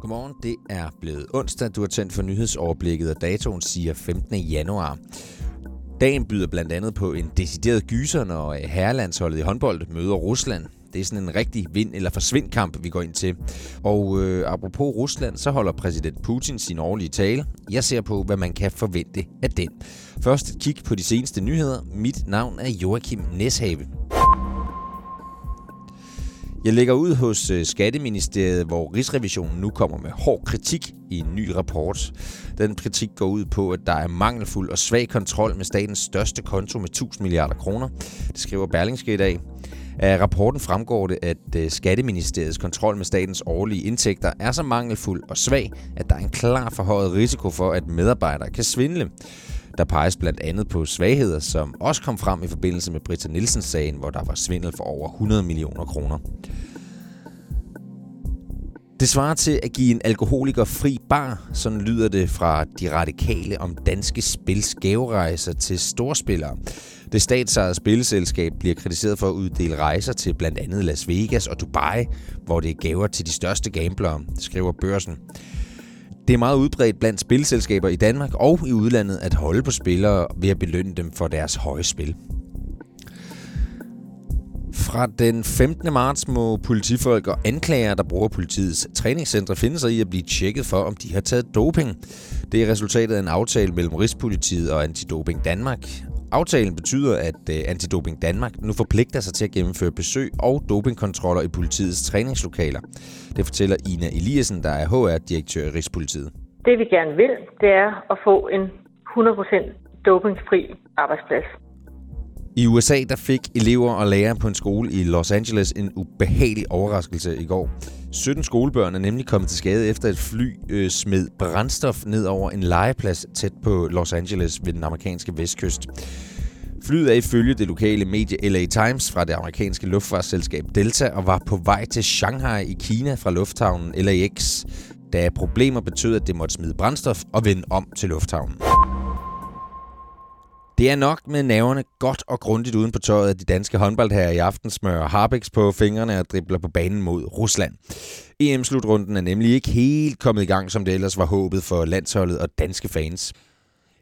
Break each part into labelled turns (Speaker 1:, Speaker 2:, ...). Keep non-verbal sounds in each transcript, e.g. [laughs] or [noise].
Speaker 1: Godmorgen, det er blevet onsdag. Du har tændt for nyhedsoverblikket, og datoen siger 15. januar. Dagen byder blandt andet på en decideret gyser, når øh, herrelandsholdet i håndbold møder Rusland. Det er sådan en rigtig vind- eller forsvindkamp, vi går ind til. Og øh, apropos Rusland, så holder præsident Putin sin årlige tale. Jeg ser på, hvad man kan forvente af den. Først et kig på de seneste nyheder. Mit navn er Joachim Neshave. Jeg lægger ud hos øh, Skatteministeriet, hvor Rigsrevisionen nu kommer med hård kritik i en ny rapport. Den kritik går ud på, at der er mangelfuld og svag kontrol med statens største konto med 1000 milliarder kroner. Det skriver Berlingske i dag. Af rapporten fremgår det, at øh, Skatteministeriets kontrol med statens årlige indtægter er så mangelfuld og svag, at der er en klar forhøjet risiko for, at medarbejdere kan svindle. Der peges blandt andet på svagheder, som også kom frem i forbindelse med Britta Nielsen-sagen, hvor der var svindel for over 100 millioner kroner. Det svarer til at give en alkoholiker fri bar, sådan lyder det fra de radikale om danske spils gaverejser til storspillere. Det statsejede spilleselskab bliver kritiseret for at uddele rejser til blandt andet Las Vegas og Dubai, hvor det er gaver til de største gamblere, skriver børsen. Det er meget udbredt blandt spilselskaber i Danmark og i udlandet at holde på spillere ved at belønne dem for deres høje spil. Fra den 15. marts må politifolk og anklager, der bruger politiets træningscentre, finde sig i at blive tjekket for, om de har taget doping. Det er resultatet af en aftale mellem Rigspolitiet og Antidoping Danmark. Aftalen betyder, at øh, Antidoping Danmark nu forpligter sig til at gennemføre besøg og dopingkontroller i politiets træningslokaler. Det fortæller Ina Eliassen, der er HR-direktør i Rigspolitiet.
Speaker 2: Det vi gerne vil, det er at få en 100% dopingfri arbejdsplads.
Speaker 1: I USA der fik elever og lærere på en skole i Los Angeles en ubehagelig overraskelse i går. 17 skolebørn er nemlig kommet til skade efter et fly øh, smed brændstof ned over en legeplads tæt på Los Angeles ved den amerikanske vestkyst. Flyet er ifølge det lokale medie LA Times fra det amerikanske luftfartsselskab Delta og var på vej til Shanghai i Kina fra lufthavnen LAX, da problemer betød, at det måtte smide brændstof og vende om til lufthavnen. Det er nok med naverne godt og grundigt uden på tøjet, at de danske håndboldherrer i aften smører Harbex på fingrene og dribler på banen mod Rusland. EM-slutrunden er nemlig ikke helt kommet i gang, som det ellers var håbet for landsholdet og danske fans.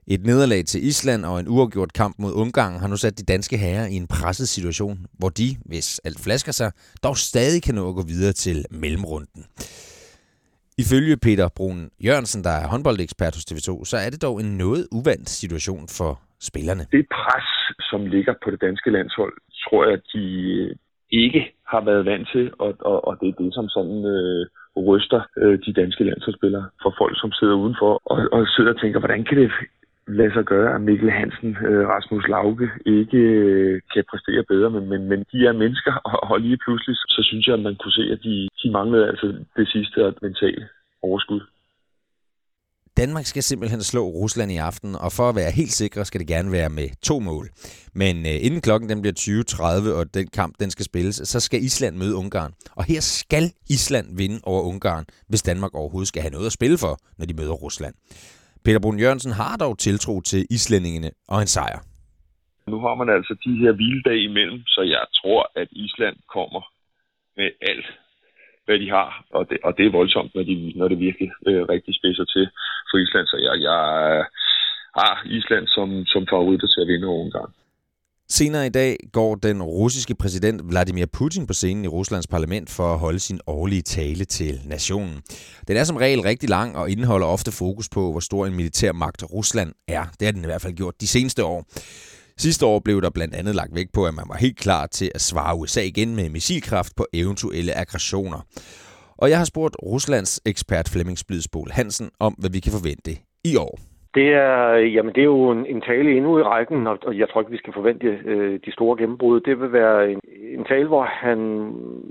Speaker 1: Et nederlag til Island og en uafgjort kamp mod Ungarn har nu sat de danske herrer i en presset situation, hvor de, hvis alt flasker sig, dog stadig kan nå at gå videre til mellemrunden. Ifølge Peter Brun Jørgensen, der er håndboldekspert hos TV2, så er det dog en noget uvandt situation for spillerne.
Speaker 3: Det pres, som ligger på det danske landshold, tror jeg, at de øh, ikke har været vant til, og, og, og det er det, som sådan øh, ryster øh, de danske landsholdsspillere for folk, som sidder udenfor og, og sidder og tænker, hvordan kan det lade sig gøre, at Mikkel Hansen, øh, Rasmus Lauke ikke øh, kan præstere bedre, men, men, men de er mennesker, [laughs] og, og lige pludselig, så synes jeg, at man kunne se, at de, de manglede altså det sidste og mentale overskud.
Speaker 1: Danmark skal simpelthen slå Rusland i aften, og for at være helt sikre, skal det gerne være med to mål. Men øh, inden klokken den bliver 20.30, og den kamp den skal spilles, så skal Island møde Ungarn. Og her skal Island vinde over Ungarn, hvis Danmark overhovedet skal have noget at spille for, når de møder Rusland. Peter Brun Jørgensen har dog tiltro til islændingene og en sejr.
Speaker 3: Nu har man altså de her hviledage imellem, så jeg tror, at Island kommer med alt hvad de har, og det, og det er voldsomt, når, de, når det virkelig øh, rigtig spidser til for Island. Så jeg, jeg øh, har Island som, som favoritter til at vinde over Ungarn.
Speaker 1: Senere i dag går den russiske præsident Vladimir Putin på scenen i Ruslands parlament for at holde sin årlige tale til nationen. Den er som regel rigtig lang og indeholder ofte fokus på, hvor stor en militær magt Rusland er. Det har den i hvert fald gjort de seneste år. Sidste år blev der blandt andet lagt vægt på, at man var helt klar til at svare USA igen med missilkraft på eventuelle aggressioner. Og jeg har spurgt Ruslands ekspert Flemming Splidsbol Hansen om, hvad vi kan forvente i år.
Speaker 4: Det er, jamen det er jo en, en tale endnu i rækken, og, og jeg tror ikke, vi skal forvente øh, de store gennembrud. Det vil være en, en tale, hvor han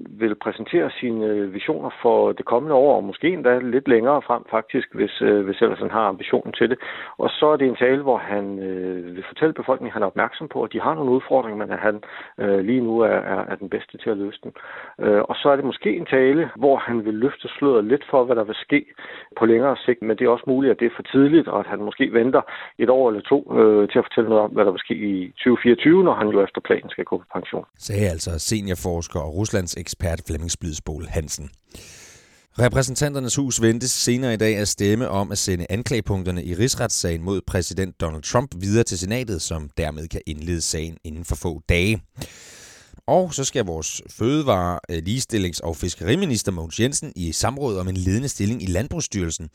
Speaker 4: vil præsentere sine øh, visioner for det kommende år, og måske endda lidt længere frem faktisk, hvis, øh, hvis ellers han har ambitionen til det. Og så er det en tale, hvor han øh, vil fortælle befolkningen, at han er opmærksom på, at de har nogle udfordringer, men at han øh, lige nu er, er, er den bedste til at løse dem. Øh, og så er det måske en tale, hvor han vil løfte sløret lidt for, hvad der vil ske på længere sigt, men det er også muligt, at det er for tidligt, og at han måske venter et år eller to øh, til at fortælle noget om, hvad der vil ske i 2024, når han jo efter planen skal gå på pension.
Speaker 1: Sagde altså seniorforsker og Ruslands ekspert Flemming Splidsbol Hansen. Repræsentanternes hus ventes senere i dag at stemme om at sende anklagepunkterne i rigsretssagen mod præsident Donald Trump videre til senatet, som dermed kan indlede sagen inden for få dage. Og så skal vores fødevare, ligestillings- og fiskeriminister Mogens Jensen i samråd om en ledende stilling i Landbrugsstyrelsen.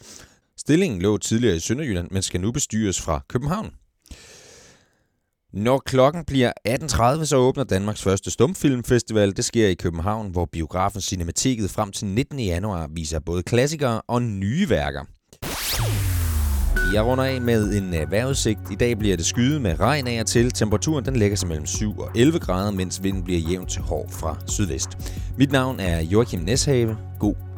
Speaker 1: Stillingen lå tidligere i Sønderjylland, men skal nu bestyres fra København. Når klokken bliver 18.30, så åbner Danmarks første stumfilmfestival. Det sker i København, hvor biografen Cinemateket frem til 19. januar viser både klassikere og nye værker. Jeg runder af med en øh, vejrudsigt. I dag bliver det skyde med regn af og til. Temperaturen den lægger sig mellem 7 og 11 grader, mens vinden bliver jævnt til hård fra sydvest. Mit navn er Joachim Neshave. God